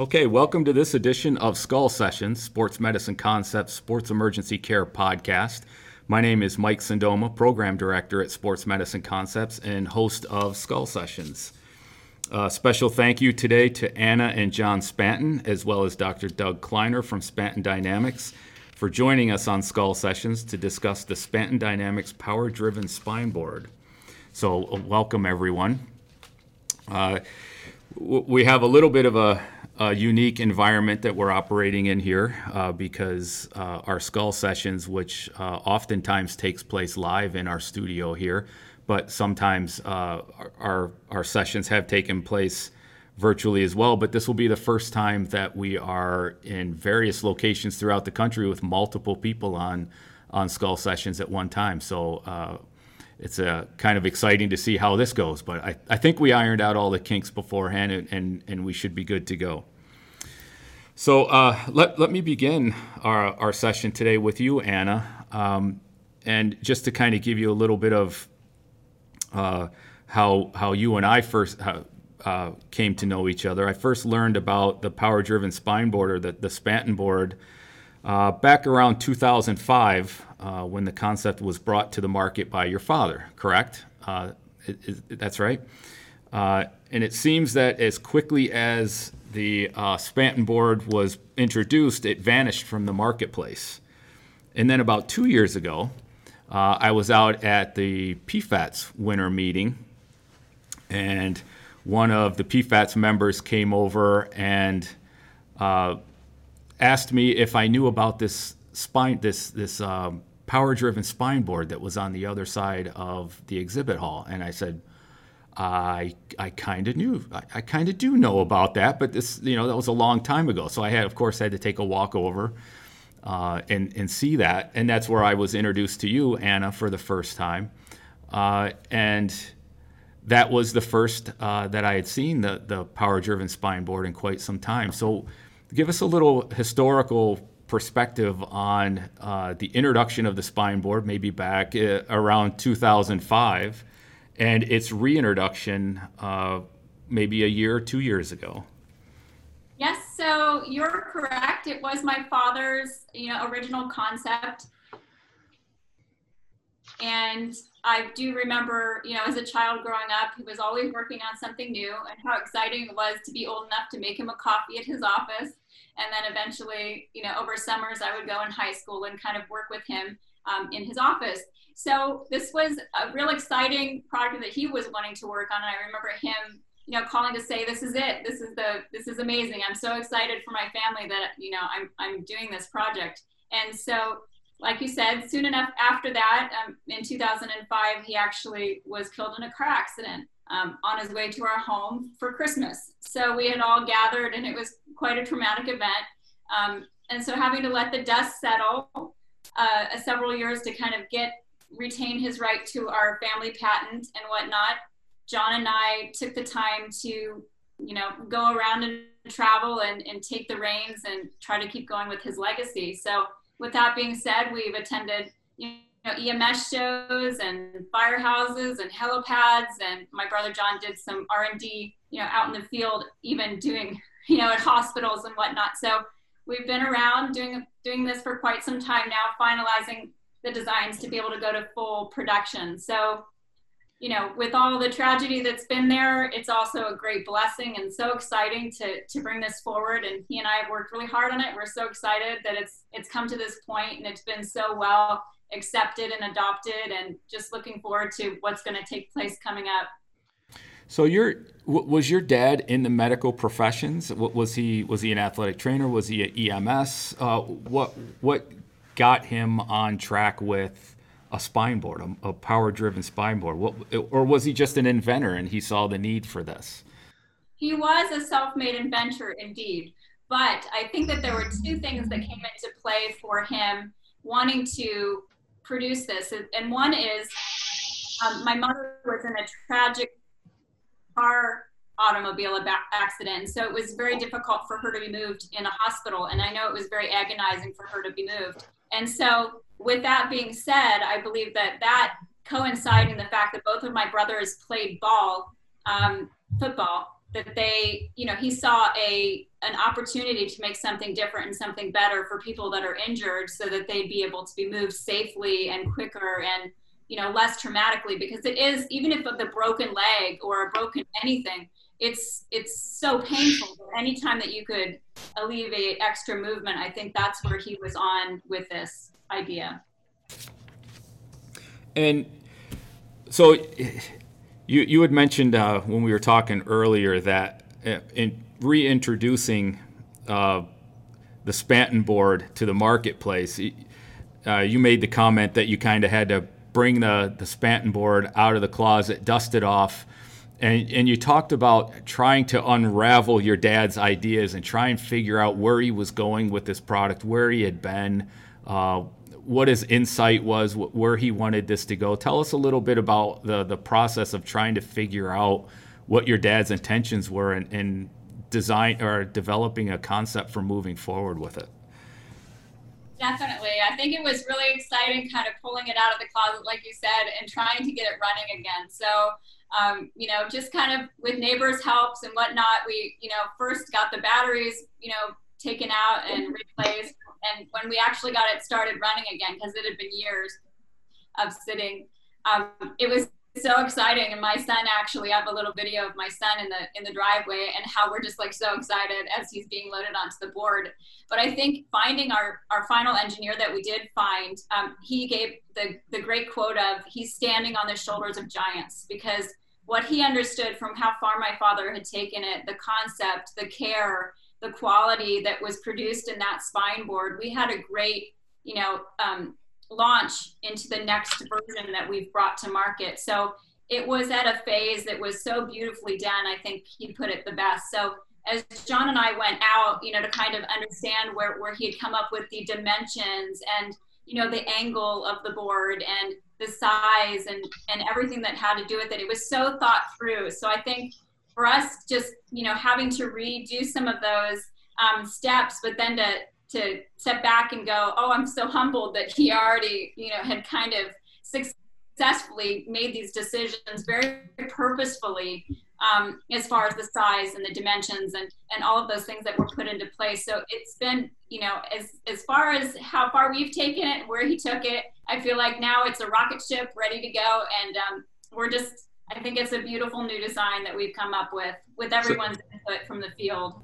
Okay, welcome to this edition of Skull Sessions, Sports Medicine Concepts Sports Emergency Care Podcast. My name is Mike Cendoma, Program Director at Sports Medicine Concepts and host of Skull Sessions. Uh, special thank you today to Anna and John Spanton, as well as Dr. Doug Kleiner from Spanton Dynamics, for joining us on Skull Sessions to discuss the Spanton Dynamics Power Driven Spine Board. So, uh, welcome everyone. Uh, we have a little bit of a a unique environment that we're operating in here uh, because uh, our skull sessions, which uh, oftentimes takes place live in our studio here, but sometimes uh, our, our sessions have taken place virtually as well. But this will be the first time that we are in various locations throughout the country with multiple people on on skull sessions at one time. So uh, it's uh, kind of exciting to see how this goes. But I, I think we ironed out all the kinks beforehand, and, and, and we should be good to go. So uh, let, let me begin our, our session today with you, Anna. Um, and just to kind of give you a little bit of uh, how, how you and I first uh, came to know each other, I first learned about the power driven spine board or the, the Spanton board uh, back around 2005 uh, when the concept was brought to the market by your father, correct? Uh, it, it, that's right. Uh, and it seems that as quickly as the uh, Spanton board was introduced, it vanished from the marketplace. And then about two years ago, uh, I was out at the PFATS winter meeting, and one of the PFATS members came over and uh, asked me if I knew about this spine, this this um, power-driven spine board that was on the other side of the exhibit hall, and I said, I I kind of knew I, I kind of do know about that, but this you know that was a long time ago. So I had of course had to take a walk over uh, and and see that, and that's where I was introduced to you, Anna, for the first time, uh, and that was the first uh, that I had seen the the power driven spine board in quite some time. So give us a little historical perspective on uh, the introduction of the spine board, maybe back uh, around 2005 and its reintroduction uh, maybe a year or two years ago. Yes, so you're correct. It was my father's, you know, original concept. And I do remember, you know, as a child growing up, he was always working on something new and how exciting it was to be old enough to make him a coffee at his office. And then eventually, you know, over summers, I would go in high school and kind of work with him um, in his office. So this was a real exciting project that he was wanting to work on. And I remember him, you know, calling to say, this is it. This is the, this is amazing. I'm so excited for my family that, you know, I'm, I'm doing this project. And so, like you said, soon enough after that, um, in 2005, he actually was killed in a car accident um, on his way to our home for Christmas. So we had all gathered and it was quite a traumatic event. Um, and so having to let the dust settle uh, several years to kind of get retain his right to our family patent and whatnot, John and I took the time to, you know, go around and travel and, and take the reins and try to keep going with his legacy. So with that being said, we've attended, you know, EMS shows and firehouses and helipads, and my brother John did some R&D, you know, out in the field, even doing, you know, at hospitals and whatnot. So we've been around doing doing this for quite some time now, finalizing the designs to be able to go to full production. So, you know, with all the tragedy that's been there, it's also a great blessing and so exciting to to bring this forward. And he and I have worked really hard on it. We're so excited that it's it's come to this point and it's been so well accepted and adopted and just looking forward to what's going to take place coming up. So your was your dad in the medical professions? Was he was he an athletic trainer? Was he an EMS? Uh, what what got him on track with a spine board, a, a power driven spine board? What, or was he just an inventor and he saw the need for this? He was a self made inventor indeed. But I think that there were two things that came into play for him wanting to produce this. And one is um, my mother was in a tragic car automobile accident. So it was very difficult for her to be moved in a hospital. And I know it was very agonizing for her to be moved. And so, with that being said, I believe that that coinciding the fact that both of my brothers played ball, um, football, that they, you know, he saw a an opportunity to make something different and something better for people that are injured, so that they'd be able to be moved safely and quicker and you know less traumatically. Because it is even if the broken leg or a broken anything it's it's so painful. Anytime that you could alleviate extra movement i think that's where he was on with this idea. And so you you had mentioned uh, when we were talking earlier that uh, in reintroducing uh, the Spanton board to the marketplace, uh, you made the comment that you kind of had to bring the, the Spanton board out of the closet, dust it off, and, and you talked about trying to unravel your dad's ideas and try and figure out where he was going with this product, where he had been, uh, what his insight was, where he wanted this to go. Tell us a little bit about the the process of trying to figure out what your dad's intentions were in, in design or developing a concept for moving forward with it. Definitely. I think it was really exciting kind of pulling it out of the closet, like you said, and trying to get it running again. So, um, you know, just kind of with neighbors' helps and whatnot, we, you know, first got the batteries, you know, taken out and replaced and when we actually got it started running again, because it had been years of sitting, um, it was so exciting. And my son actually, I have a little video of my son in the in the driveway and how we're just like so excited as he's being loaded onto the board. But I think finding our our final engineer that we did find, um, he gave the the great quote of he's standing on the shoulders of giants because what he understood from how far my father had taken it, the concept, the care, the quality that was produced in that spine board, we had a great, you know, um, launch into the next version that we've brought to market. So it was at a phase that was so beautifully done. I think he put it the best. So as John and I went out, you know, to kind of understand where, where he had come up with the dimensions and, you know, the angle of the board and the size and, and everything that had to do with it, it was so thought through. So I think for us just you know having to redo some of those um, steps but then to to step back and go oh i'm so humbled that he already you know had kind of successfully made these decisions very purposefully um, as far as the size and the dimensions and and all of those things that were put into place. So it's been you know as as far as how far we've taken it and where he took it i feel like now it's a rocket ship ready to go and um, we're just I think it's a beautiful new design that we've come up with with everyone's so, input from the field.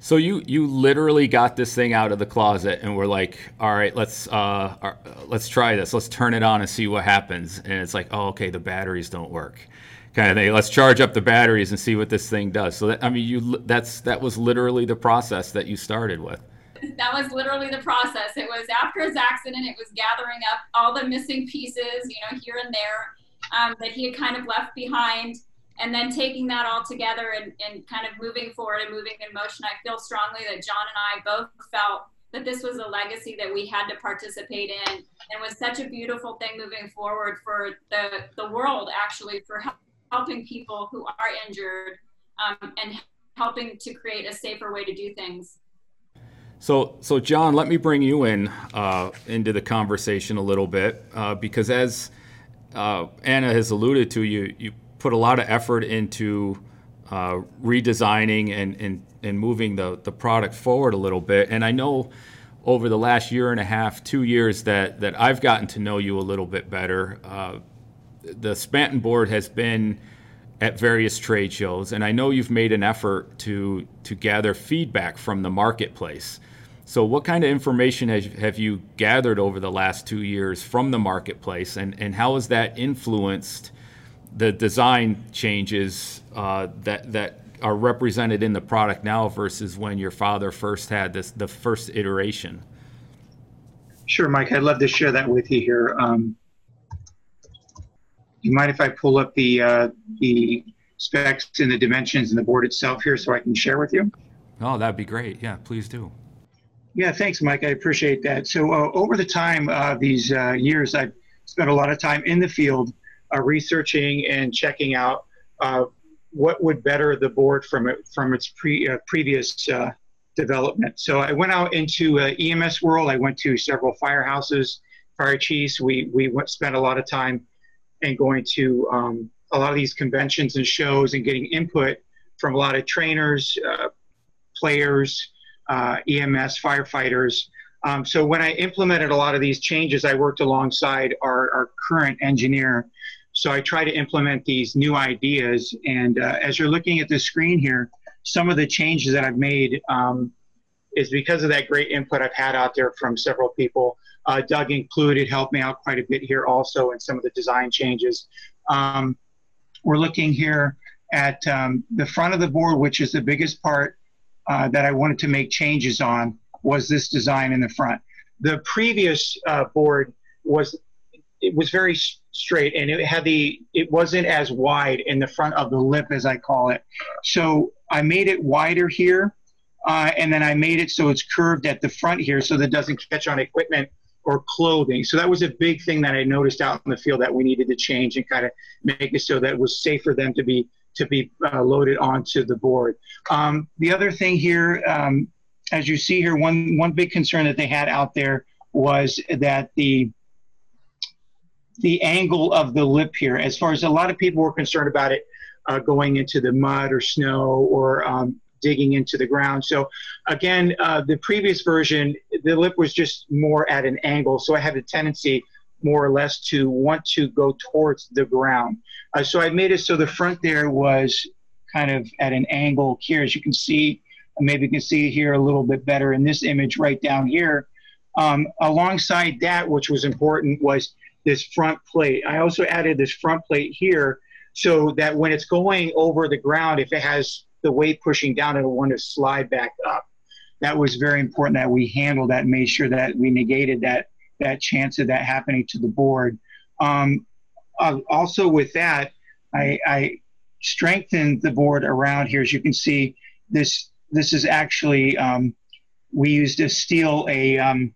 So you you literally got this thing out of the closet and we're like, all right, let's uh, uh, let's try this. Let's turn it on and see what happens. And it's like, oh, okay, the batteries don't work, kind of thing. Let's charge up the batteries and see what this thing does. So that I mean, you that's that was literally the process that you started with. That was literally the process. It was after his accident. It was gathering up all the missing pieces, you know, here and there um, that he had kind of left behind. And then taking that all together and, and kind of moving forward and moving in motion i feel strongly that john and i both felt that this was a legacy that we had to participate in and was such a beautiful thing moving forward for the, the world actually for helping people who are injured um, and helping to create a safer way to do things. So, so John, let me bring you in uh, into the conversation a little bit uh, because as uh, Anna has alluded to, you you put a lot of effort into uh, redesigning and, and and moving the the product forward a little bit. And I know over the last year and a half, two years that that I've gotten to know you a little bit better. Uh, the Spanton board has been at various trade shows, and I know you've made an effort to to gather feedback from the marketplace. So, what kind of information has, have you gathered over the last two years from the marketplace, and, and how has that influenced the design changes uh, that that are represented in the product now versus when your father first had this the first iteration? Sure, Mike. I'd love to share that with you here. Um, you mind if I pull up the uh, the specs and the dimensions and the board itself here so I can share with you? Oh, that'd be great. Yeah, please do. Yeah, thanks, Mike. I appreciate that. So uh, over the time uh, these uh, years, I've spent a lot of time in the field uh, researching and checking out uh, what would better the board from it, from its pre, uh, previous development. So I went out into EMS world. I went to several firehouses, fire chiefs. We we went, spent a lot of time and going to um, a lot of these conventions and shows and getting input from a lot of trainers, players, uh, EMS, firefighters. Um, so when I implemented a lot of these changes, I worked alongside our, our current engineer. So I try to implement these new ideas. And uh, as you're looking at the screen here, some of the changes that I've made um, is because of that great input I've had out there from several people. Uh, Doug included helped me out quite a bit here also in some of the design changes. Um, we're looking here at um, the front of the board, which is the biggest part uh, that I wanted to make changes on, was this design in the front. The previous uh, board was it was very straight and it had the it wasn't as wide in the front of the lip as I call it. So I made it wider here, uh, and then I made it so it's curved at the front here so that it doesn't catch on equipment or clothing. So that was a big thing that I noticed out in the field that we needed to change and kind of make it so that it was safe for them to be to be uh, loaded onto the board. Um, the other thing here, um, as you see here, one one big concern that they had out there was that the the angle of the lip here, as far as a lot of people were concerned about it uh, going into the mud or snow or um, digging into the ground. So again, uh, the previous version, the lip was just more at an angle, so I had a tendency more or less to want to go towards the ground. Uh, so I made it so the front there was kind of at an angle here, as you can see. Maybe you can see here a little bit better in this image right down here. Um, alongside that, which was important, was this front plate. I also added this front plate here so that when it's going over the ground, if it has the weight pushing down, it'll want to slide back up. That was very important that we handled that and made sure that we negated that that chance of that happening to the board. Um, uh, also, with that, I, I, strengthened the board around here. As you can see, this this is actually um, we used a steel, a um,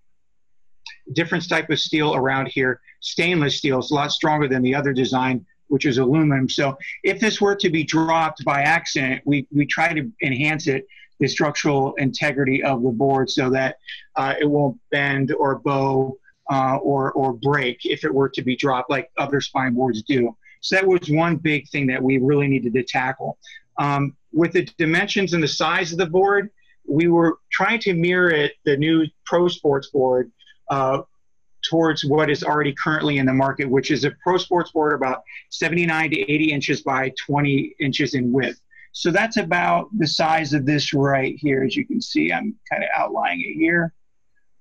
different type of steel around here. Stainless steel is a lot stronger than the other design, which is aluminum. So if this were to be dropped by accident, we, we try to enhance it, the structural integrity of the board so that uh, it won't bend or bow uh, or, or break if it were to be dropped like other spine boards do. So that was one big thing that we really needed to tackle. Um, with the dimensions and the size of the board, we were trying to mirror it, the new Pro Sports board, uh, towards what is already currently in the market, which is a Pro Sports board about 79 to 80 inches by 20 inches in width. So that's about the size of this right here. As you can see, I'm kind of outlining it here.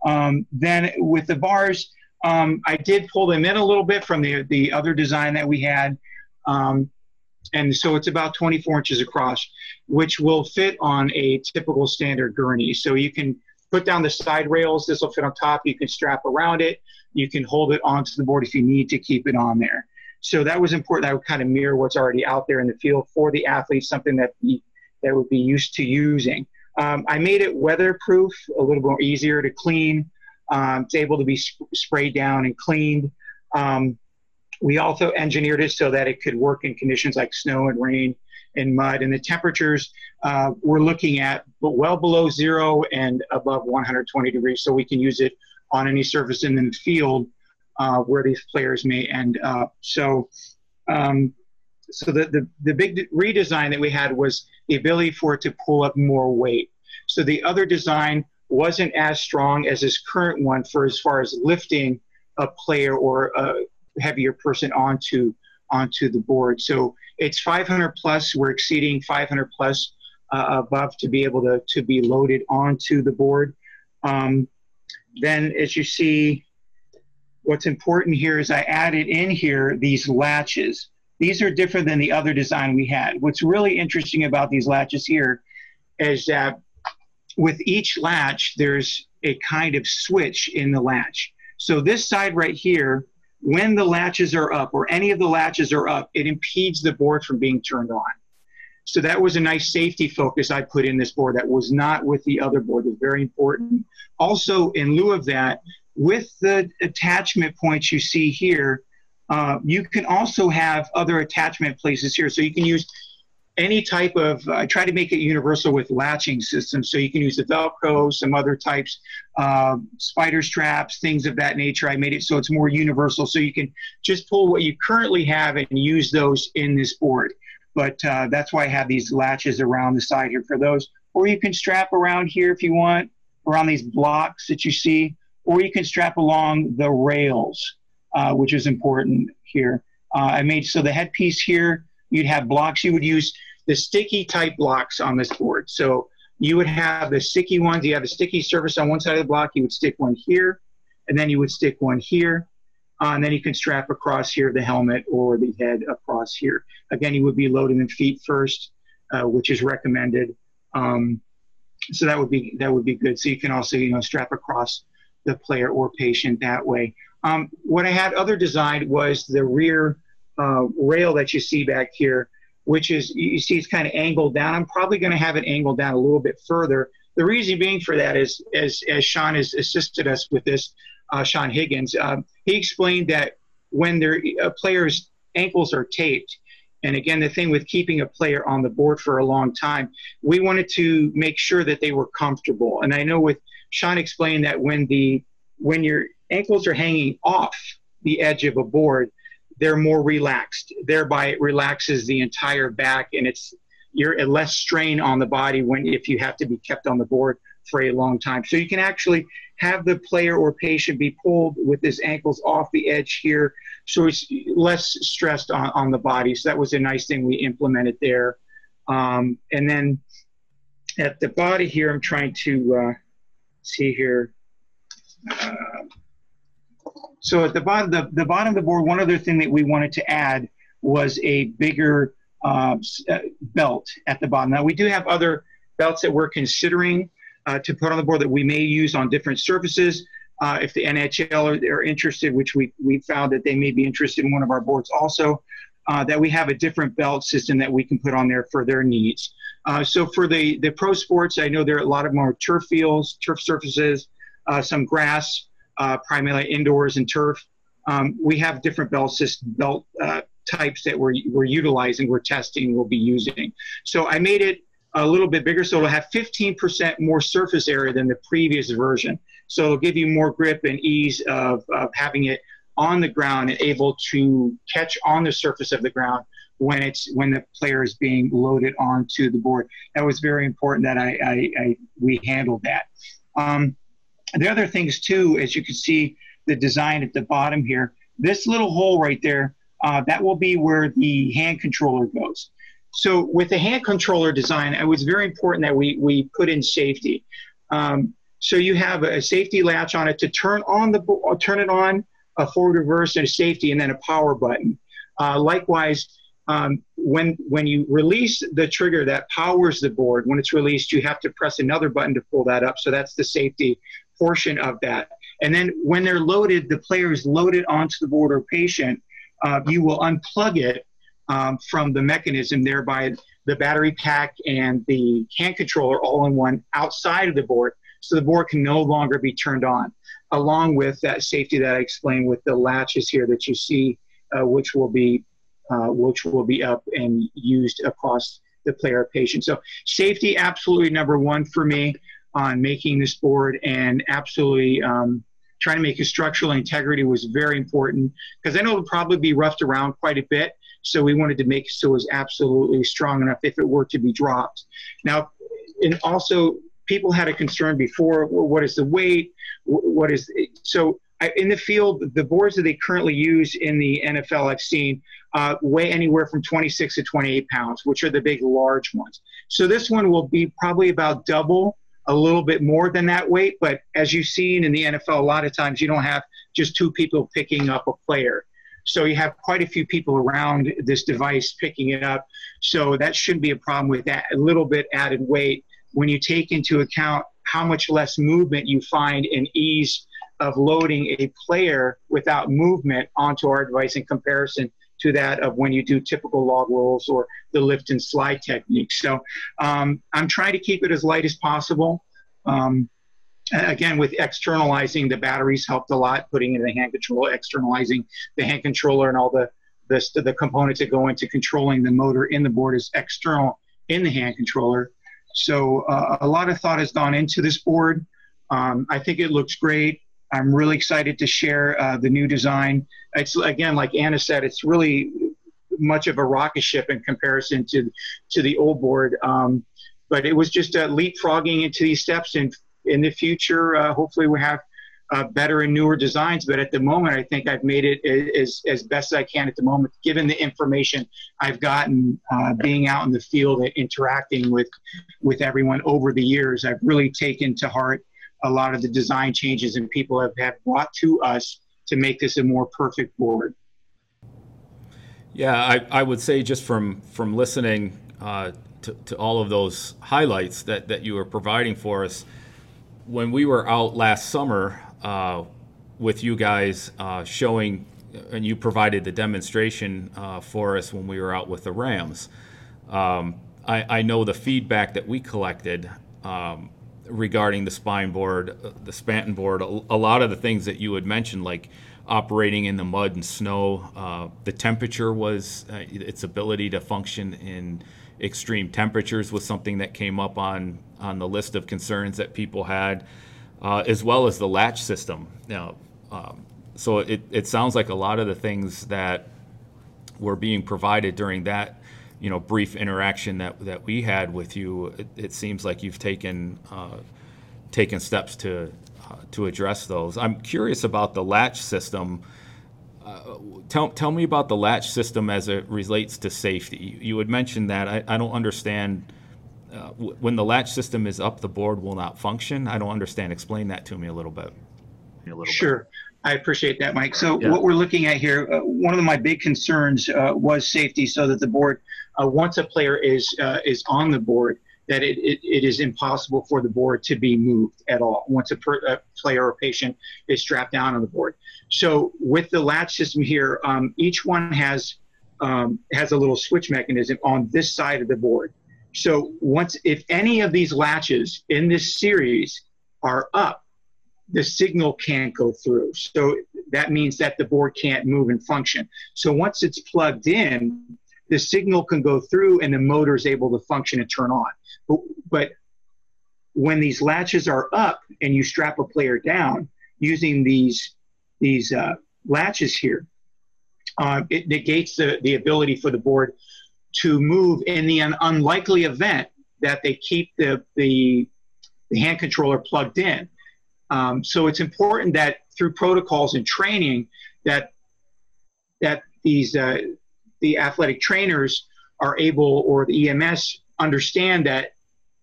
Um, then with the bars, um, I did pull them in a little bit from the, the other design that we had. Um, and so it's about 24 inches across, which will fit on a typical standard gurney. So you can put down the side rails. This will fit on top. You can strap around it. You can hold it onto the board if you need to keep it on there. So that was important. That would kind of mirror what's already out there in the field for the athlete, something that be, that would be used to using. Um, I made it weatherproof, a little more easier to clean. Um, it's able to be sp- sprayed down and cleaned. Um, we also engineered it so that it could work in conditions like snow and rain and mud. And the temperatures uh, we're looking at well below zero and above 120 degrees, so we can use it on any surface in the field uh, where these players may end up. So, um, so the, the, the big redesign that we had was the ability for it to pull up more weight. So the other design wasn't as strong as this current one for as far as lifting a player or a heavier person onto onto the board. So it's 500 plus. We're exceeding 500 plus uh, above to be able to to be loaded onto the board. Um, then, as you see, what's important here is I added in here these latches. These are different than the other design we had. What's really interesting about these latches here is that with each latch, there's a kind of switch in the latch. So this side right here, when the latches are up or any of the latches are up, it impedes the board from being turned on. So that was a nice safety focus I put in this board that was not with the other board. It's very important. Also, in lieu of that, with the attachment points you see here, uh, you can also have other attachment places here. So you can use any type of, I try to make it universal with latching systems. So you can use the Velcro, some other types, uh, spider straps, things of that nature. I made it so it's more universal. So you can just pull what you currently have and use those in this board. but uh, that's why I have these latches around the side here for those. Or you can strap around here if you want, around these blocks that you see, or you can strap along the rails, uh, which is important here. Uh, I made so the headpiece here, you'd have blocks. You would use the sticky type blocks on this board. So you would have the sticky ones. You have a sticky surface on one side of the block. You would stick one here, and then you would stick one here. Uh, and then you can strap across here the helmet or the head across here. Again, you would be loading the feet first, uh, which is recommended. Um, so that would be that would be good. So you can also you know strap across the player or patient that way. Um, what I had other designed was the rear uh, rail that you see back here, which is you see it's kind of angled down. I'm probably going to have it angled down a little bit further. The reason being for that is, as, as Sean has assisted us with this, uh, Sean Higgins, um, he explained that when their a player's ankles are taped, and again, the thing with keeping a player on the board for a long time, we wanted to make sure that they were comfortable. And I know with Sean explained that when the when your ankles are hanging off the edge of a board, they're more relaxed. Thereby, it relaxes the entire back, and it's you're less strain on the body when if you have to be kept on the board for a long time. So you can actually have the player or patient be pulled with his ankles off the edge here, so it's less stressed on, on the body. So that was a nice thing we implemented there. Um, and then at the body here, I'm trying to uh, see here. Uh, so at the bottom, the, the bottom of the board, one other thing that we wanted to add was a bigger uh, uh, belt at the bottom. Now we do have other belts that we're considering uh, to put on the board that we may use on different surfaces. Uh, if the NHL are, are, interested, which we, we found that they may be interested in one of our boards also, uh, that we have a different belt system that we can put on there for their needs. Uh, so for the, the pro sports, I know there are a lot of more turf fields, turf surfaces, some grass, uh, primarily indoors and turf. Um, we have different belt system, belt uh, types that we're, we're utilizing, we're testing, we'll be using. So I made it a little bit bigger, so it'll have 15% more surface area than the previous version. So it'll give you more grip and ease of, of having it on the ground and able to catch on the surface of the ground when it's when the player is being loaded onto the board. That was very important that I, I, I we handled that. Um, the other things too, as you can see the design at the bottom here, this little hole right there, uh, that will be where the hand controller goes. So with the hand controller design, it was very important that we, we put in safety. Um, so you have a safety latch on it to turn on the turn it on, a forward reverse and a safety, and then a power button. Uh, likewise, um, when when you release the trigger that powers the board, when it's released, you have to press another button to pull that up. So that's the safety portion of that. And then when they're loaded, the player is loaded onto the board or patient. Uh, you will unplug it um, from the mechanism, thereby the battery pack and the hand controller all in one outside of the board, so the board can no longer be turned on. Along with that safety that I explained with the latches here that you see, uh, which will be uh, which will be up and used across the player patient. So safety absolutely number one for me on making this board and absolutely um, trying to make it structural integrity was very important because I know it'll probably be roughed around quite a bit. So we wanted to make it so it was absolutely strong enough if it were to be dropped. Now, and also people had a concern before, what is the weight? What is, so in the field, the boards that they currently use in the NFL I've seen uh, weigh anywhere from 26 to 28 pounds, which are the big, large ones. So this one will be probably about double a little bit more than that weight. But as you've seen in the NFL, a lot of times you don't have just two people picking up a player. So you have quite a few people around this device picking it up. So that shouldn't be a problem with that a little bit added weight when you take into account how much less movement you find in ease of loading a player without movement onto our device in comparison to that of when you do typical log rolls or the lift and slide technique. So um, I'm trying to keep it as light as possible. Um, again, with externalizing the batteries helped a lot, putting in the hand controller, externalizing the hand controller and all the, the, the components that go into controlling the motor in the board is external in the hand controller. So uh, a lot of thought has gone into this board. Um, I think it looks great. I'm really excited to share uh, the new design. It's again, like Anna said, it's really much of a rocket ship in comparison to to the old board. Um, but it was just uh, leapfrogging into these steps, and in the future, uh, hopefully, we have uh, better and newer designs. But at the moment, I think I've made it as, as best as I can at the moment, given the information I've gotten uh, being out in the field and interacting with, with everyone over the years. I've really taken to heart a lot of the design changes and people have, have brought to us to make this a more perfect board. Yeah, I, I would say just from from listening uh, to, to all of those highlights that, that you were providing for us, when we were out last summer uh, with you guys uh, showing, and you provided the demonstration uh, for us when we were out with the Rams. Um, I, I, know the feedback that we collected um, regarding the spine board, uh, the Spanton board, a, lot of the things that you had mentioned, like operating in the mud and snow, uh, the temperature was uh, its ability to function in extreme temperatures was something that came up on on the list of concerns that people had uh, as well as the latch system. Now, um, so it, it sounds like a lot of the things that were being provided during that, you know, brief interaction that, that we had with you, it, it seems like you've taken uh, taken steps to uh, to address those. I'm curious about the latch system. Uh, tell, tell me about the latch system as it relates to safety. You, you had mentioned that. I, I don't understand uh, w- when the latch system is up, the board will not function. I don't understand. Explain that to me a little bit. A little sure. Bit. I appreciate that, Mike. So yeah. what we're looking at here, uh, one of my big concerns uh, was safety, so that the board, uh, once a player is uh, is on the board, that it, it, it is impossible for the board to be moved at all once a, per, a, player or patient is strapped down on the board. So with the latch system here, um, each one has um, has a little switch mechanism on this side of the board. So once, if any of these latches in this series are up, the signal can't go through. So that means that the board can't move and function. So once it's plugged in, the signal can go through and the motor is able to function and turn on. But, but when these latches are up and you strap a player down using these these uh, latches here, uh, it negates the, the ability for the board to move in the un- unlikely event that they keep the, the, the hand controller plugged in. Um, so it's important that through protocols and training that that these uh, the athletic trainers are able or the EMS understand that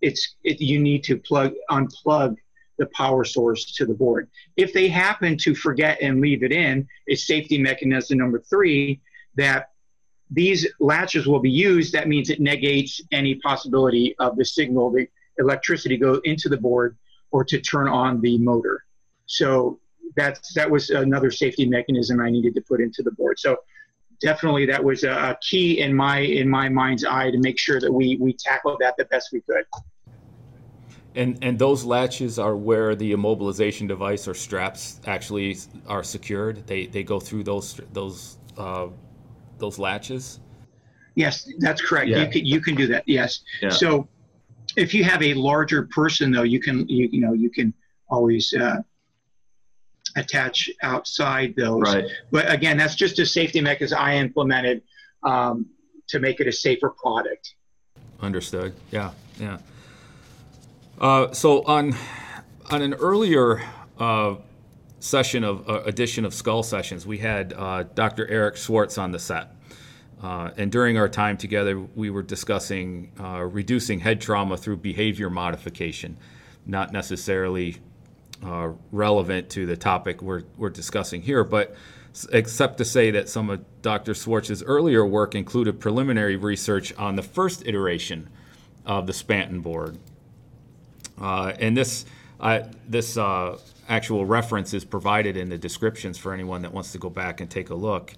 it's it, you need to plug unplug the power source to the board. If they happen to forget and leave it in, it's safety mechanism number three that these latches will be used, that means it negates any possibility of the signal, the electricity go into the board or to turn on the motor. So that's that was another safety mechanism I needed to put into the board. So definitely that was a key in my in my mind's eye to make sure that we we tackled that the best we could. And and those latches are where the immobilization device or straps actually are secured. They they go through those those uh, those latches? Yes, that's correct. Yeah. You can you can do that. Yes. Yeah. So if you have a larger person though, you can you, you know you can always uh, attach outside those. Right. But again, that's just a safety mechanism I implemented um, to make it a safer product. Understood. Yeah. Yeah. Uh, so on on an earlier uh, session of uh, edition of Skull Sessions, we had uh, Dr. Erik Swartz on the set. Uh, and during our time together, we were discussing uh, reducing head trauma through behavior modification, not necessarily uh, relevant to the topic we're, we're discussing here, but except to say that some of Dr. Swartz's earlier work included preliminary research on the first iteration of the Spanton board. Uh, and this, this actual reference is provided in the descriptions for anyone that wants to go back and take a look.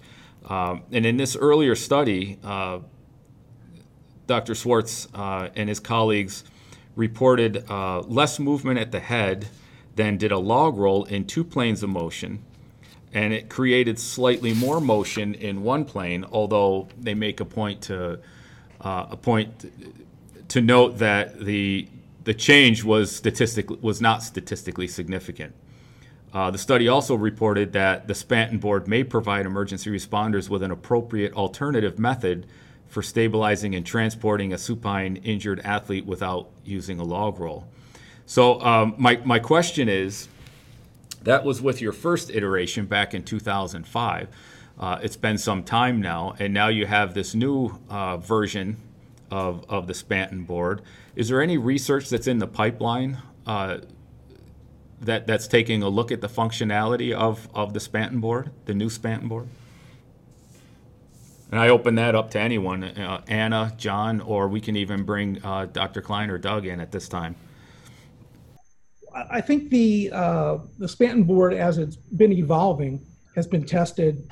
Um, and in this earlier study, uh, Dr. Schwartz uh, and his colleagues reported uh, less movement at the head than did a log roll in two planes of motion. And it created slightly more motion in one plane, although they make a point to uh, a point to note that the the change was statistically was not statistically significant. Uh, the study also reported that the Spanton board may provide emergency responders with an appropriate alternative method for stabilizing and transporting a supine injured athlete without using a log roll. So, um, my, my question is that was with your first iteration back in 2005. Uh, it's been some time now, and now you have this new uh, version of, of the Spanton board. Is there any research that's in the pipeline uh, that, that's taking a look at the functionality of, of the Spanton board, the new Spanton board? And I open that up to anyone, uh, Anna, John, or we can even bring uh, Dr. Kleiner Doug in at this time. I think the uh, the Spanton board, as it's been evolving, has been tested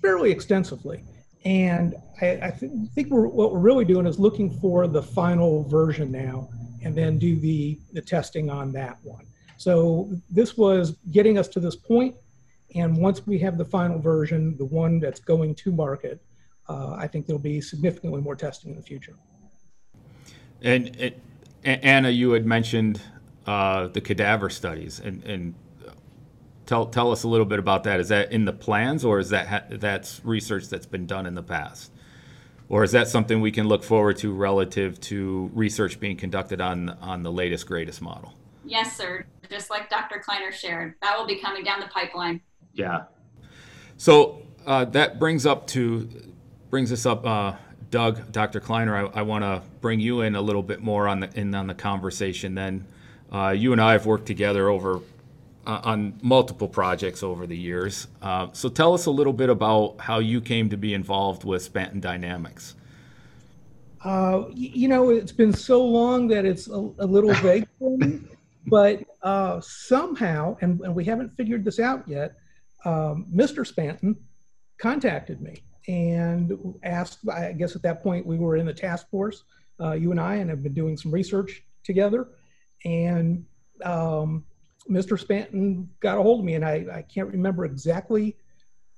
fairly extensively, and I, I th- think we're, what we're really doing is looking for the final version now, and then do the the testing on that one. So this was getting us to this point, and once we have the final version, the one that's going to market, uh, I think there'll be significantly more testing in the future. And, it, Anna, you had mentioned uh, the cadaver studies, and, and tell tell us a little bit about that. Is that in the plans, or is that ha- that's research that's been done in the past, or is that something we can look forward to relative to research being conducted on on the latest greatest model? Yes, sir. Just like Dr. Kleiner shared, that will be coming down the pipeline. Yeah. So uh, that brings up to brings us up, uh, Doug, Dr. Kleiner. I, I want to bring you in a little bit more on the in on the conversation. Then uh, you and I have worked together over uh, on multiple projects over the years. Uh, so tell us a little bit about how you came to be involved with Spanton Dynamics. Uh, you know, it's been so long that it's a, a little vague for me, but uh, somehow, and, and, we haven't figured this out yet, um, Mr. Spanton contacted me and asked, I guess at that point we were in the task force, uh, you and I, and have been doing some research together. And um, Mr. Spanton got a hold of me, and I, I can't remember exactly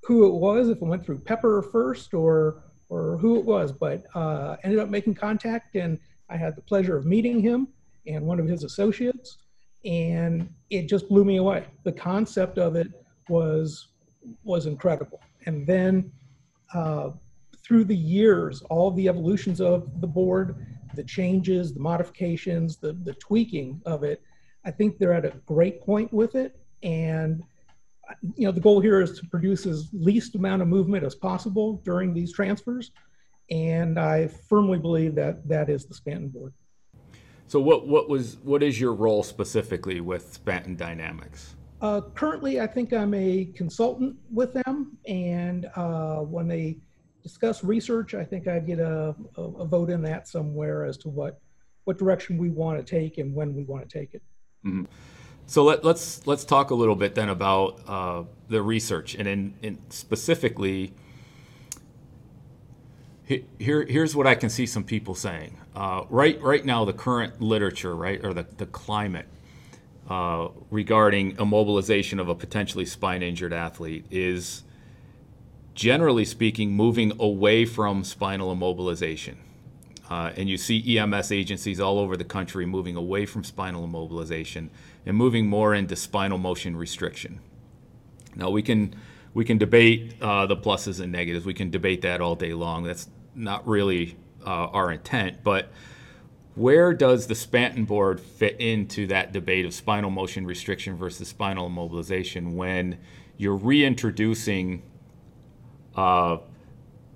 who it was, if it went through Pepper first or or who it was, but uh, ended up making contact, and I had the pleasure of meeting him and one of his associates, and it just blew me away. The concept of it was was incredible, and then uh, through the years, all the evolutions of the board, the changes, the modifications, the, the tweaking of it, I think they're at a great point with it. And you know, the goal here is to produce as least amount of movement as possible during these transfers. And I firmly believe that that is the Spanton board. So what, what was what is your role specifically with Spanton Dynamics? Uh, currently, I think I'm a consultant with them, and uh, when they discuss research, I think I get a, a, a, vote in that somewhere as to what what direction we want to take and when we want to take it. Mm-hmm. So let, us let's, let's talk a little bit then about uh, the research, and in, in specifically, here here's what I can see some people saying. Uh, right right now, the current literature, right, or the, the climate uh, regarding immobilization of a potentially spine injured athlete is generally speaking moving away from spinal immobilization. Uh, and you see EMS agencies all over the country moving away from spinal immobilization and moving more into spinal motion restriction. Now we can we can debate uh, the pluses and negatives. We can debate that all day long. That's not really uh, our intent, but where does the Spanton board fit into that debate of spinal motion restriction versus spinal immobilization when you're reintroducing uh,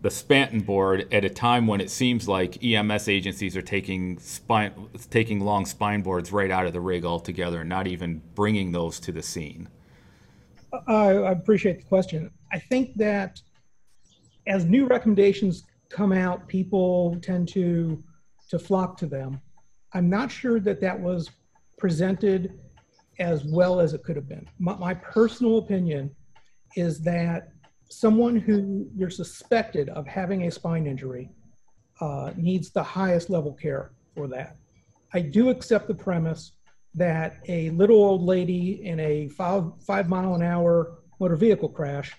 the Spanton board at a time when it seems like EMS agencies are taking spine, taking long spine boards right out of the rig altogether and not even bringing those to the scene? I appreciate the question. I think that as new recommendations come out, people tend to to flock to them. I'm not sure that that was presented as well as it could have been. My, my personal opinion is that someone who you're suspected of having a spine injury uh, needs the highest level care for that. I do accept the premise that a little old lady in a five, five mile an hour motor vehicle crash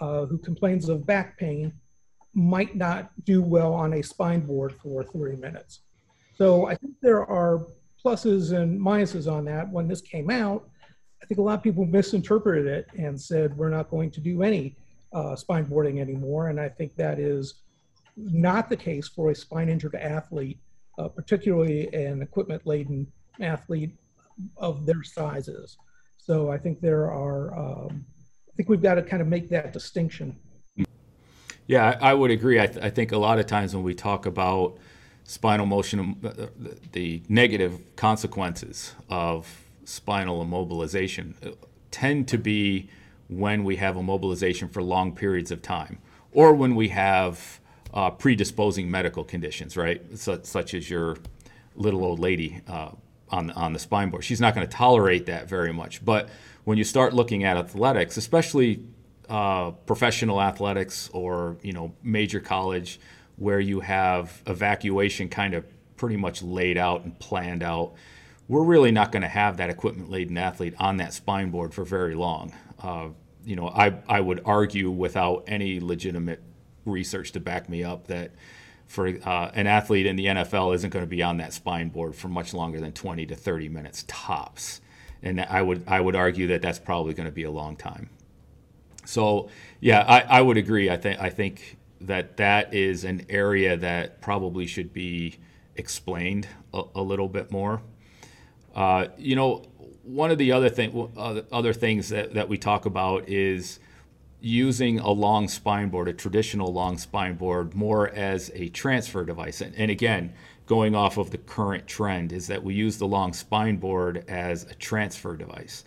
uh, who complains of back pain might not do well on a spine board for 30 minutes. So I think there are pluses and minuses on that. When this came out, I think a lot of people misinterpreted it and said we're not going to do any uh, spine boarding anymore. And I think that is not the case for a spine injured athlete, uh, particularly an equipment laden athlete of their sizes. So I think there are, um, I think we've got to kind of make that distinction. Yeah, I, would agree. I, th- I, think a lot of times when we talk about spinal motion, uh, the negative consequences of spinal immobilization uh, tend to be when we have a mobilization for long periods of time or when we have uh, predisposing medical conditions, right? Such, such, as your little old lady uh, on, on the spine board. She's not going to tolerate that very much. But when you start looking at athletics, especially uh, professional athletics or you know major college, where you have evacuation kind of pretty much laid out and planned out, we're really not going to have that equipment laden athlete on that spine board for very long. Uh, you know, I, I would argue without any legitimate research to back me up that for uh, an athlete in the NFL isn't going to be on that spine board for much longer than 20 to 30 minutes tops. And I would I would argue that that's probably going to be a long time. So yeah, I, I would agree. I think I think that that is an area that probably should be explained a, a little bit more. Uh, you know, one of the other thing other things that, that we talk about is using a long spine board, a traditional long spine board, more as a transfer device. And, and, again, going off of the current trend, is that we use the long spine board as a transfer device.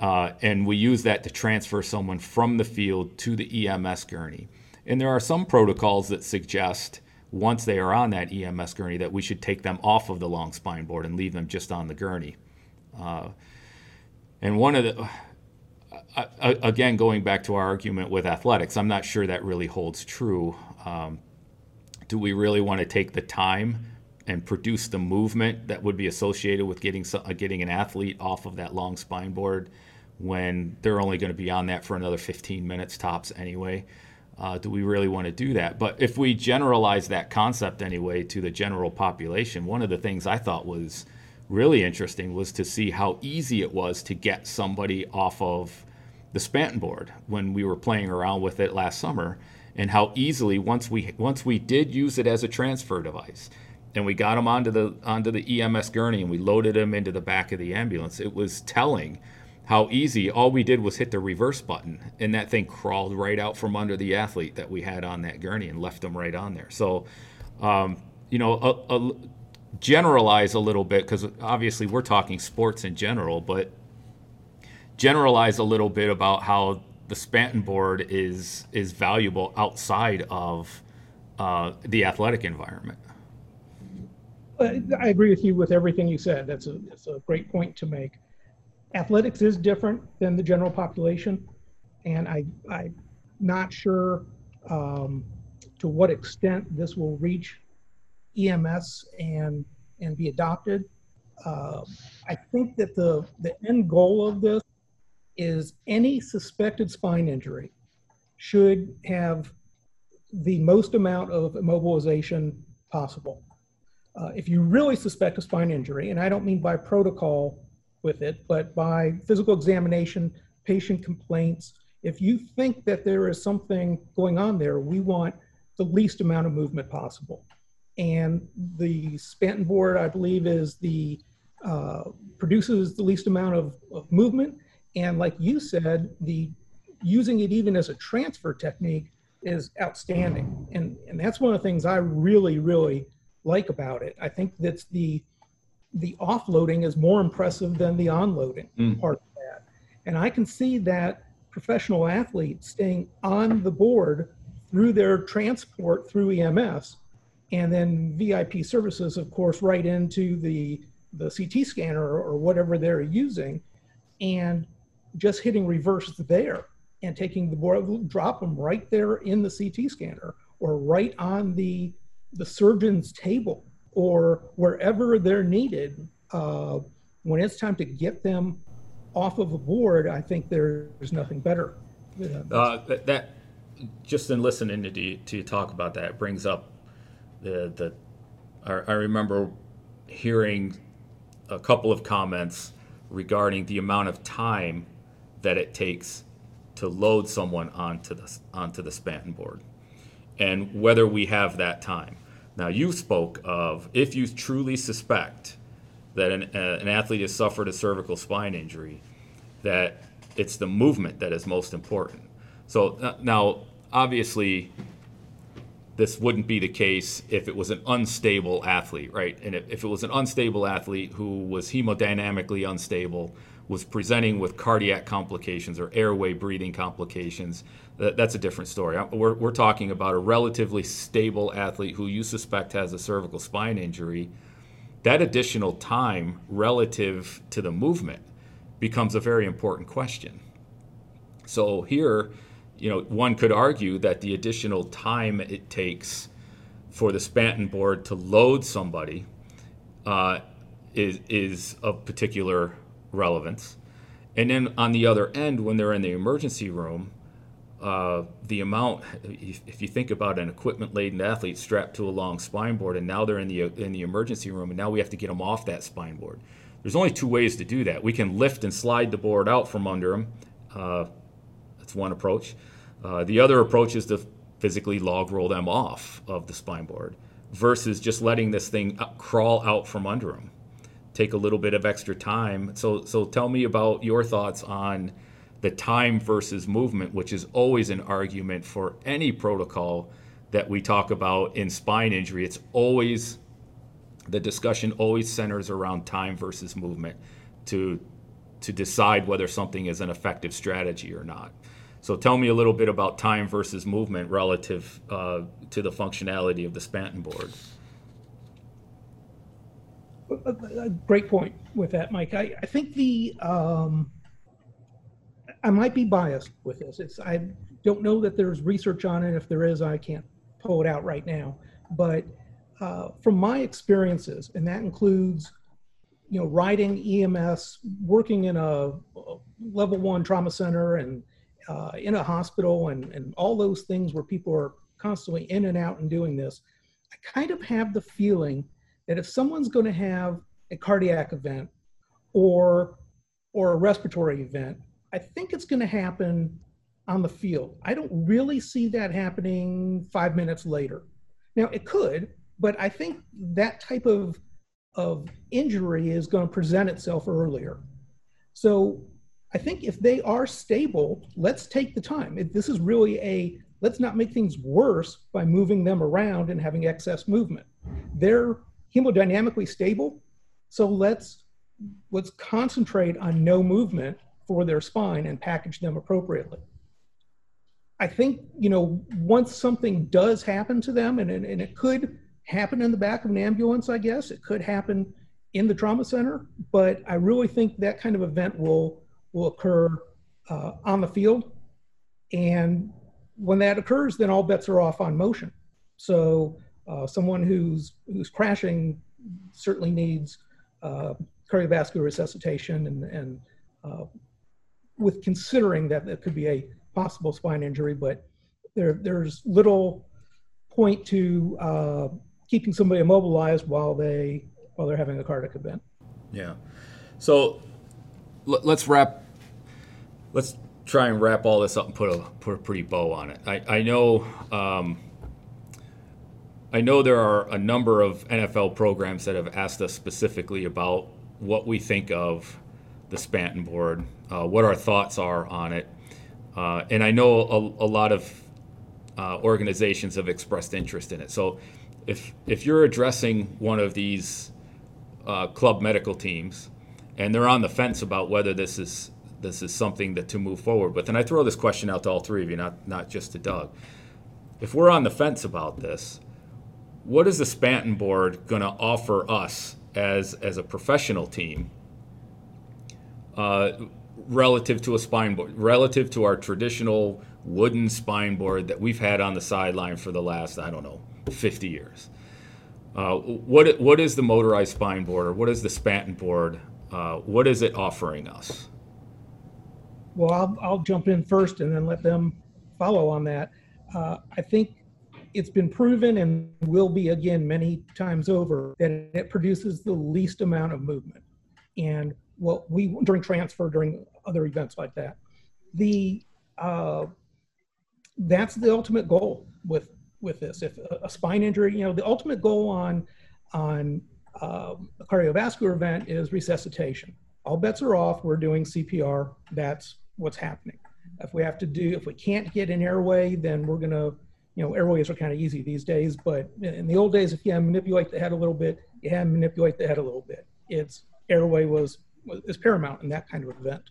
Uh, and we use that to transfer someone from the field to the EMS gurney. And there are some protocols that suggest once they are on that EMS gurney that we should take them off of the long spine board and leave them just on the gurney. Uh, and one of the again, going back to our argument with athletics, I'm not sure that really holds true. Um, do we really want to take the time and produce the movement that would be associated with getting uh, getting an athlete off of that long spine board when they're only going to be on that for another 15 minutes tops anyway? Uh, do we really want to do that? But if we generalize that concept anyway to the general population, one of the things I thought was really interesting was to see how easy it was to get somebody off of the Spanton board when we were playing around with it last summer, and how easily once we once we did use it as a transfer device, and we got them onto the onto the EMS gurney and we loaded them into the back of the ambulance, it was telling how easy. All we did was hit the reverse button and that thing crawled right out from under the athlete that we had on that gurney and left them right on there. So um, you know a, a, generalize a little bit because obviously we're talking sports in general but generalize a little bit about how the Spanton board is is valuable outside of uh, the athletic environment. I agree with you with everything you said. That's a, that's a great point to make. Athletics is different than the general population, and I, I'm not sure um, to what extent this will reach EMS and and be adopted. Uh, I think that the the end goal of this is any suspected spine injury should have the most amount of immobilization possible. Uh, if you really suspect a spine injury, and I don't mean by protocol with it, but by physical examination, patient complaints, if you think that there is something going on there, we want the least amount of movement possible. And the Spanton board, I believe, is the uh, produces the least amount of, of movement and like you said, the using it even as a transfer technique is outstanding. And, and that's one of the things I really, really like about it. I think that's the the offloading is more impressive than the onloading mm. part of that. And I can see that professional athletes staying on the board through their transport through EMS and then VIP services, of course, right into the the CT scanner or whatever they're using. And just hitting reverse there and taking the board, drop them right there in the CT scanner or right on the the surgeon's table or wherever they're needed. Uh, when it's time to get them off of a board, I think there's nothing better. Uh, that, just in listening to to you talk about that brings up the the. I, remember hearing a couple of comments regarding the amount of time that it takes to load someone onto the onto the spanton board and whether we have that time. Now, you spoke of if you truly suspect that an, uh, an athlete has suffered a cervical spine injury, that it's the movement that is most important. So uh, now, obviously, this wouldn't be the case if it was an unstable athlete, right? And if, it was an unstable athlete who was hemodynamically unstable, was presenting with cardiac complications or airway breathing complications, that, that's a different story. Uh, we're, we're talking about a relatively stable athlete who you suspect has a cervical spine injury. That additional time relative to the movement becomes a very important question. So here, you know, one could argue that the additional time it takes for the Spanton board to load somebody uh, is is of particular relevance. And then on the other end, when they're in the emergency room, uh, the amount, if you think about an equipment-laden athlete strapped to a long spine board, and now they're in the in the emergency room, and now we have to get them off that spine board. There's only two ways to do that. We can lift and slide the board out from under them. Uh, one approach. Uh, the other approach is to physically log roll them off of the spine board versus just letting this thing crawl out from under them take a little bit of extra time. So, so tell me about your thoughts on the time versus movement, which is always an argument for any protocol that we talk about in spine injury. It's always the discussion always centers around time versus movement to to decide whether something is an effective strategy or not. So tell me a little bit about time versus movement relative uh, to the functionality of the Spanton board great point with that, Mike. I, I think the um, I might be biased with this. It's I don't know that there's research on it. If there is, I can't pull it out right now. But uh, from my experiences, and that includes you know riding EMS, working in a level one trauma center, and uh, in a hospital, and and all those things where people are constantly in and out and doing this. I kind of have the feeling that if someone's going to have a cardiac event or or a respiratory event, I think it's going to happen on the field. I don't really see that happening five minutes later. Now it could, but I think that type of of injury is going to present itself earlier. So I think if they are stable, let's take the time. If this is really a let's not make things worse by moving them around and having excess movement. They're hemodynamically stable. So let's let's concentrate on no movement for their spine and package them appropriately. I think, you know, once something does happen to them, and, and, and it could happen in the back of an ambulance, I guess, it could happen in the trauma center, but I really think that kind of event will, will occur uh, on the field. And when that occurs, then all bets are off on motion. So uh, someone who's who's crashing certainly needs uh, cardiovascular resuscitation and, and uh, with considering that it could be a possible spine injury, but there, there's little point to uh, keeping somebody immobilized while they while they're having a cardiac event. Yeah. So let's wrap. Let's try and wrap all this up and put a put a pretty bow on it. I I know. Um, I know there are a number of NFL programs that have asked us specifically about what we think of the Spanton board, uh, what our thoughts are on it. Uh, and I know a, a lot of uh, organizations have expressed interest in it. So if, if you're addressing one of these uh, club medical teams and they're on the fence about whether this is this is something that to move forward with, and I throw this question out to all three of you, not not just to Doug. If we're on the fence about this, what is the Spanton board going to offer us as as a professional team uh, relative to a spine board, relative to our traditional wooden spine board that we've had on the sideline for the last I don't know 50 years. Uh, what what is the motorized spine board or what is the Spanton board? Uh, what is it offering us? Well, I'll, I'll jump in first and then let them follow on that. Uh, I think it's been proven and will be again many times over that it produces the least amount of movement. And well, we during transfer, during other events like that. The uh, that's the ultimate goal with with this. If a, spine injury, you know, the ultimate goal on on um, a cardiovascular event is resuscitation. All bets are off. We're doing CPR. That's what's happening. If we have to do, if we can't get an airway, then we're gonna, you know, airways are kind of easy these days. But in the old days, if you had to manipulate the head a little bit, you had to manipulate the head a little bit. It's airway was is paramount in that kind of event.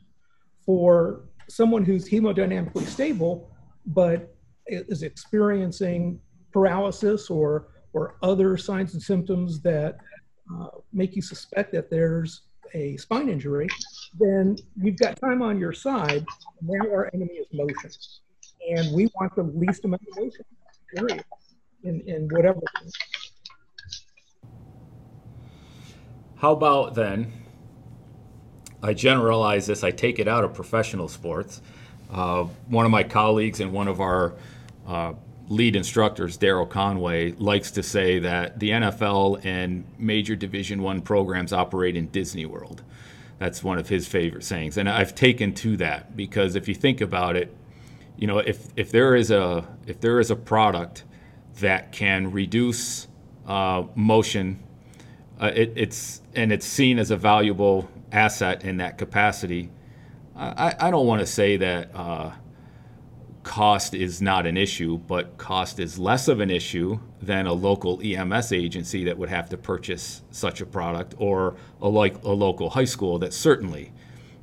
For someone who's hemodynamically stable, but is experiencing paralysis or or other signs and symptoms that uh, make you suspect that there's a spine injury, then you've got time on your side. Now our enemy is motion, and we want the least amount of motion. Period. In in whatever. How about then? I generalize this. I take it out of professional sports. Uh, one of my colleagues and one of our uh, lead instructors, Daryl Conway, likes to say that the NFL and major Division One programs operate in Disney World. That's one of his favorite sayings, and I've taken to that because if you think about it, you know, if if there is a if there is a product that can reduce uh, motion, uh, it, it's and it's seen as a valuable asset in that capacity. I, I don't want to say that uh, cost is not an issue, but cost is less of an issue than a local EMS agency that would have to purchase such a product, or a like a local high school that certainly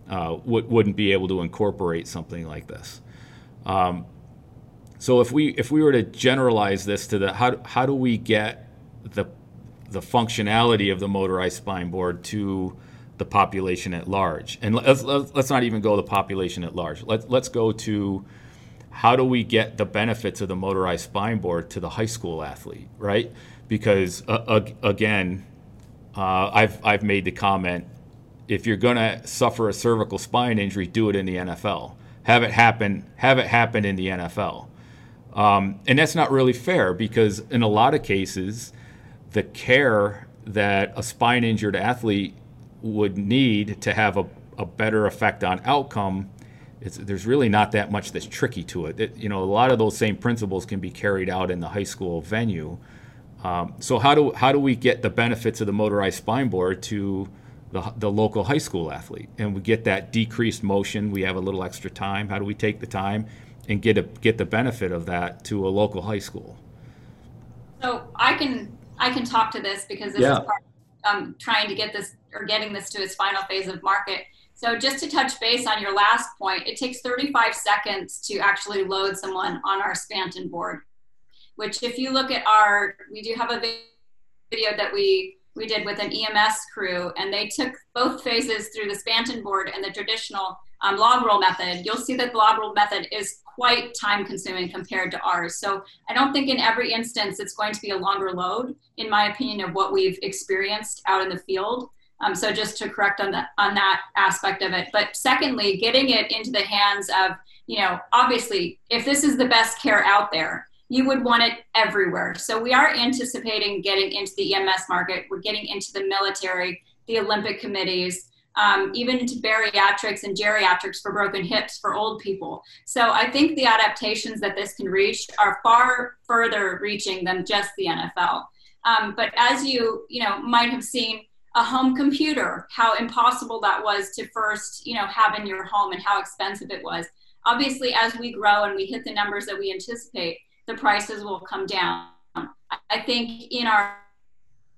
uh, would, wouldn't be able to incorporate something like this. Um, so if we if we were to generalize this to the how how do we get the the functionality of the motorized spine board to the population at large, and let's let's not even go the population at large. Let's let's go to how do we get the benefits of the motorized spine board to the high school athlete, right? Because uh, again, uh, I've I've made the comment: if you're going to suffer a cervical spine injury, do it in the NFL. Have it happen. Have it happen in the NFL. Um, and that's not really fair because in a lot of cases, the care that a spine injured athlete would need to have a, a better effect on outcome it's, there's really not that much that's tricky to it. it. You know, a lot of those same principles can be carried out in the high school venue. Um, so how do how do we get the benefits of the motorized spine board to the, the local high school athlete, and we get that decreased motion? We have a little extra time. How do we take the time and get a, get the benefit of that to a local high school? So I can I can talk to this because this yeah. is part of, um, trying to get this or getting this to its final phase of market. So just to touch base on your last point, it takes 35 seconds to actually load someone on our Spanton board, which if you look at our, we do have a video that we we did with an EMS crew, and they took both phases through the Spanton board and the traditional um, log roll method. You'll see that the log roll method is quite time consuming compared to ours. So I don't think in every instance it's going to be a longer load, in my opinion, of what we've experienced out in the field. Um, so just to correct on that on that aspect of it. But secondly, getting it into the hands of you know obviously if this is the best care out there, you would want it everywhere. So we are anticipating getting into the EMS market. We're getting into the military, the Olympic committees. Um, even into bariatrics and geriatrics for broken hips for old people. So I think the adaptations that this can reach are far further reaching than just the NFL. Um, but as you you know might have seen, a home computer, how impossible that was to first, you know, have in your home and how expensive it was. Obviously, as we grow and we hit the numbers that we anticipate, the prices will come down. I think in our,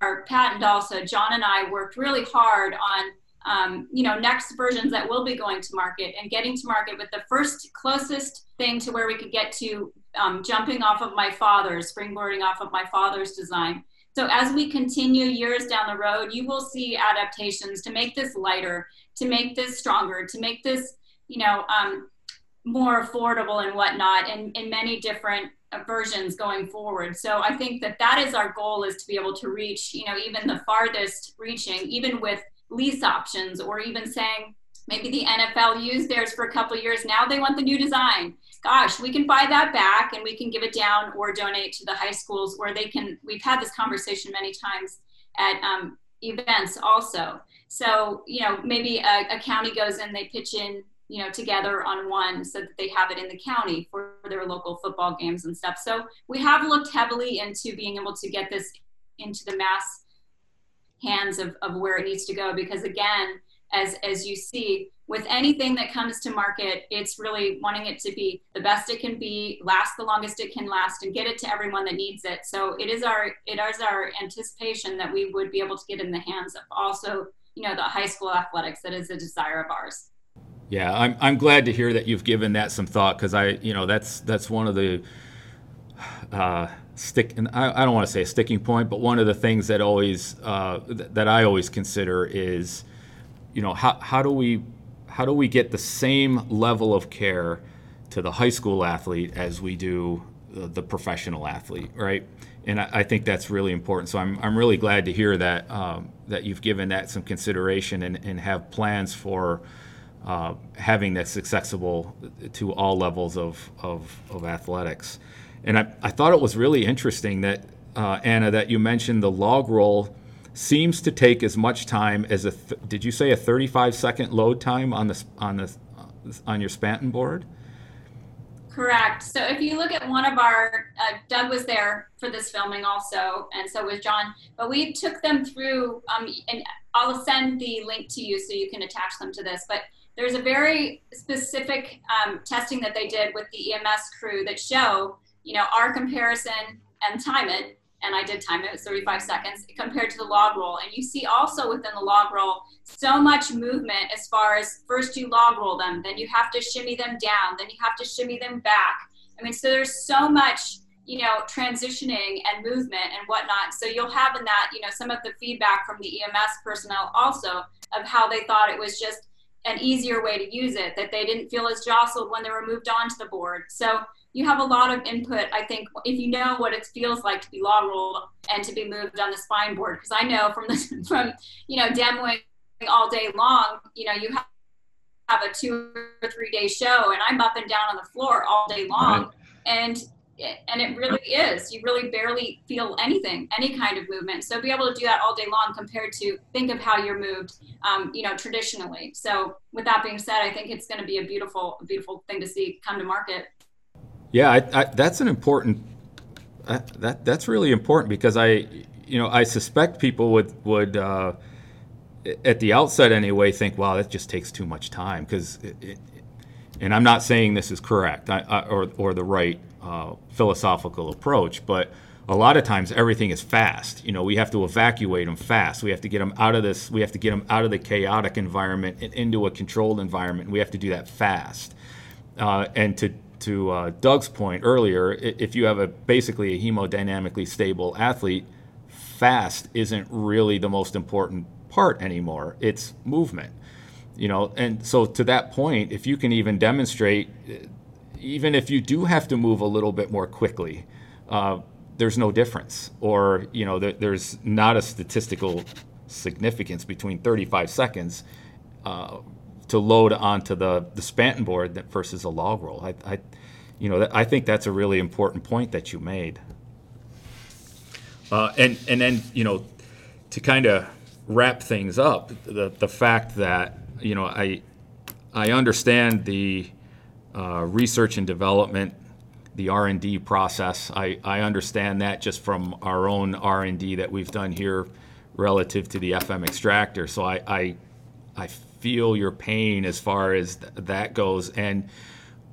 our patent also, John and I worked really hard on, um, you know, next versions that will be going to market and getting to market with the first closest thing to where we could get to um, jumping off of my father's, springboarding off of my father's design so as we continue years down the road, you will see adaptations to make this lighter, to make this stronger, to make this, you know, um, more affordable and whatnot in, in many different uh, versions going forward. So I think that that is our goal is to be able to reach, you know, even the farthest reaching, even with lease options or even saying maybe the NFL used theirs for a couple years. Now they want the new design gosh, we can buy that back and we can give it down or donate to the high schools where they can. We've had this conversation many times at um, events also. So, you know, maybe a, a, county goes in, they pitch in, you know, together on one so that they have it in the county for their local football games and stuff. So we have looked heavily into being able to get this into the mass hands of, of where it needs to go because again, as as you see with anything that comes to market it's really wanting it to be the best it can be last the longest it can last and get it to everyone that needs it. So it is our it is our anticipation that we would be able to get in the hands of also you know the high school athletics that is a desire of ours. Yeah i'm, I'm glad to hear that you've given that some thought because i you know that's that's one of the uh, stick and I, I, don't want to say a sticking point but one of the things that always uh, th- that i always consider is you know, how, how do we how do we get the same level of care to the high school athlete as we do the, the professional athlete, right? And I, I, think that's really important. So I'm, I'm really glad to hear that um, that you've given that some consideration and, and have plans for uh, having this accessible to all levels of, of, of athletics. And I, I thought it was really interesting that uh, Anna that you mentioned the log roll seems to take as much time as a. Th- did you say a 35 second load time on the on the on your Spanton board? Correct. So if you look at one of our, uh, Doug was there for this filming also, and so was John. But we took them through, um, and I'll send the link to you so you can attach them to this. But there's a very specific um, testing that they did with the EMS crew that show, you know, our comparison and time it and I did time it, it was 35 seconds compared to the log roll. And you see also within the log roll so much movement as far as first you log roll them, then you have to shimmy them down, then you have to shimmy them back. I mean, so there's so much, you know, transitioning and movement and whatnot. So you'll have in that, you know, some of the feedback from the EMS personnel also of how they thought it was just an easier way to use it, that they didn't feel as jostled when they were moved onto the board. So you have a lot of input. I think if you know what it feels like to be log rolled and to be moved on the spine board, because I know from the from you know demoing all day long, you know you have, have a two or three day show, and I'm up and down on the floor all day long, right. and and it really is. You really barely feel anything, any kind of movement. So be able to do that all day long compared to think of how you're moved, um, you know, traditionally. So with that being said, I think it's going to be a beautiful, beautiful thing to see come to market. Yeah, I, I, that's an important. Uh, that that's really important because I, you know, I suspect people would would uh, at the outset anyway think, wow, that just takes too much time because, and I'm not saying this is correct I, or or the right uh, philosophical approach, but a lot of times everything is fast. You know, we have to evacuate them fast. We have to get them out of this. We have to get them out of the chaotic environment and into a controlled environment. We have to do that fast. Uh, and to to uh, Doug's point earlier, if you have a basically a hemodynamically stable athlete, fast isn't really the most important part anymore. It's movement, you know. And so to that point, if you can even demonstrate, even if you do have to move a little bit more quickly, uh, there's no difference, or you know, there, there's not a statistical significance between 35 seconds. Uh, to load onto the the Spanton board versus a log roll. I, I you know, I think that's a really important point that you made. Uh, and and then you know, to kind of wrap things up, the the fact that you know I I understand the uh, research and development, the R and D process. I, I understand that just from our own R and D that we've done here relative to the FM extractor. So I I, I feel your pain as far as th- that goes, and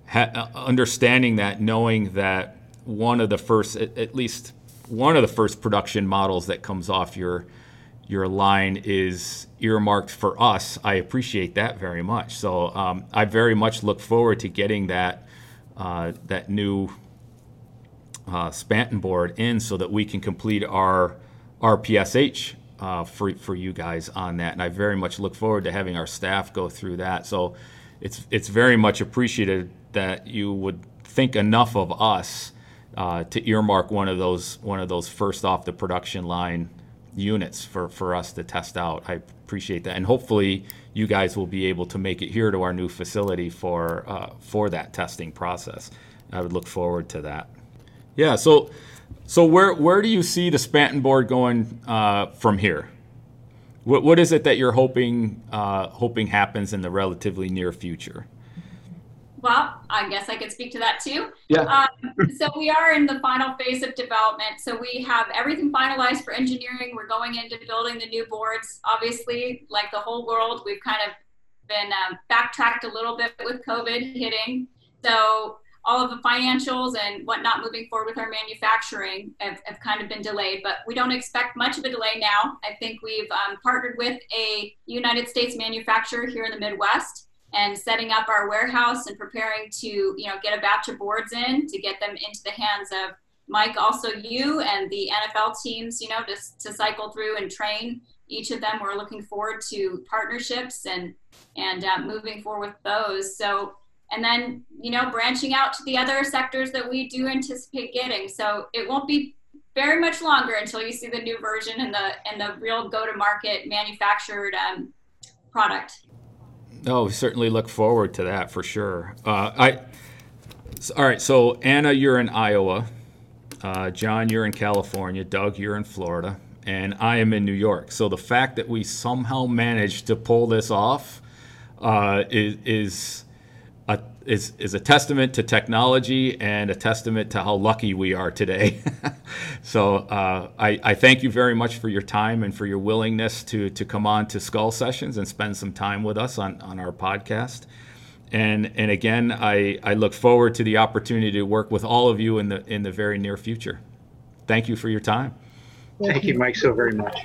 ha- understanding that, knowing that one of the first, at, at, least one of the first production models that comes off your your line is earmarked for us. I appreciate that very much. So um, I very much look forward to getting that uh, that new uh, Spanton board in so that we can complete our RPSH uh, for, for you guys on that. And I very much look forward to having our staff go through that. So it's, it's very much appreciated that you would think enough of us uh, to earmark one of those one of those first off the production line units for, for us to test out. I appreciate that, and hopefully you guys will be able to make it here to our new facility for uh, for that testing process. I would look forward to that. Yeah. So so where where do you see the Spanton board going uh, from here? What, what is it that you're hoping uh, hoping happens in the relatively near future? Well, I guess I could speak to that too. Yeah. Um, so we are in the final phase of development. So we have everything finalized for engineering. We're going into building the new boards. Obviously, like the whole world, we've kind of been um, backtracked a little bit with COVID hitting. So all of the financials and whatnot moving forward with our manufacturing have, have kind of been delayed, but we don't expect much of a delay now. I think we've um, partnered with a United States manufacturer here in the Midwest and setting up our warehouse and preparing to you know get a batch of boards in to get them into the hands of Mike, also you and the NFL teams, you know, to, to cycle through and train each of them. We're looking forward to partnerships and and uh, moving forward with those. So and then you know branching out to the other sectors that we do anticipate getting. So it won't be very much longer until you see the new version and the and the real go to market manufactured um, product. Oh, we certainly look forward to that for sure. Uh, I, all right. So Anna, you're in Iowa. Uh, John, you're in California. Doug, you're in Florida, and I am in New York. So the fact that we somehow managed to pull this off uh, is is is is a testament to technology and a testament to how lucky we are today. so uh, I, I thank you very much for your time and for your willingness to to come on to Skull Sessions and spend some time with us on on our podcast. And and again, I, I look forward to the opportunity to work with all of you in the in the very near future. Thank you for your time. Thank you, Mike, so very much.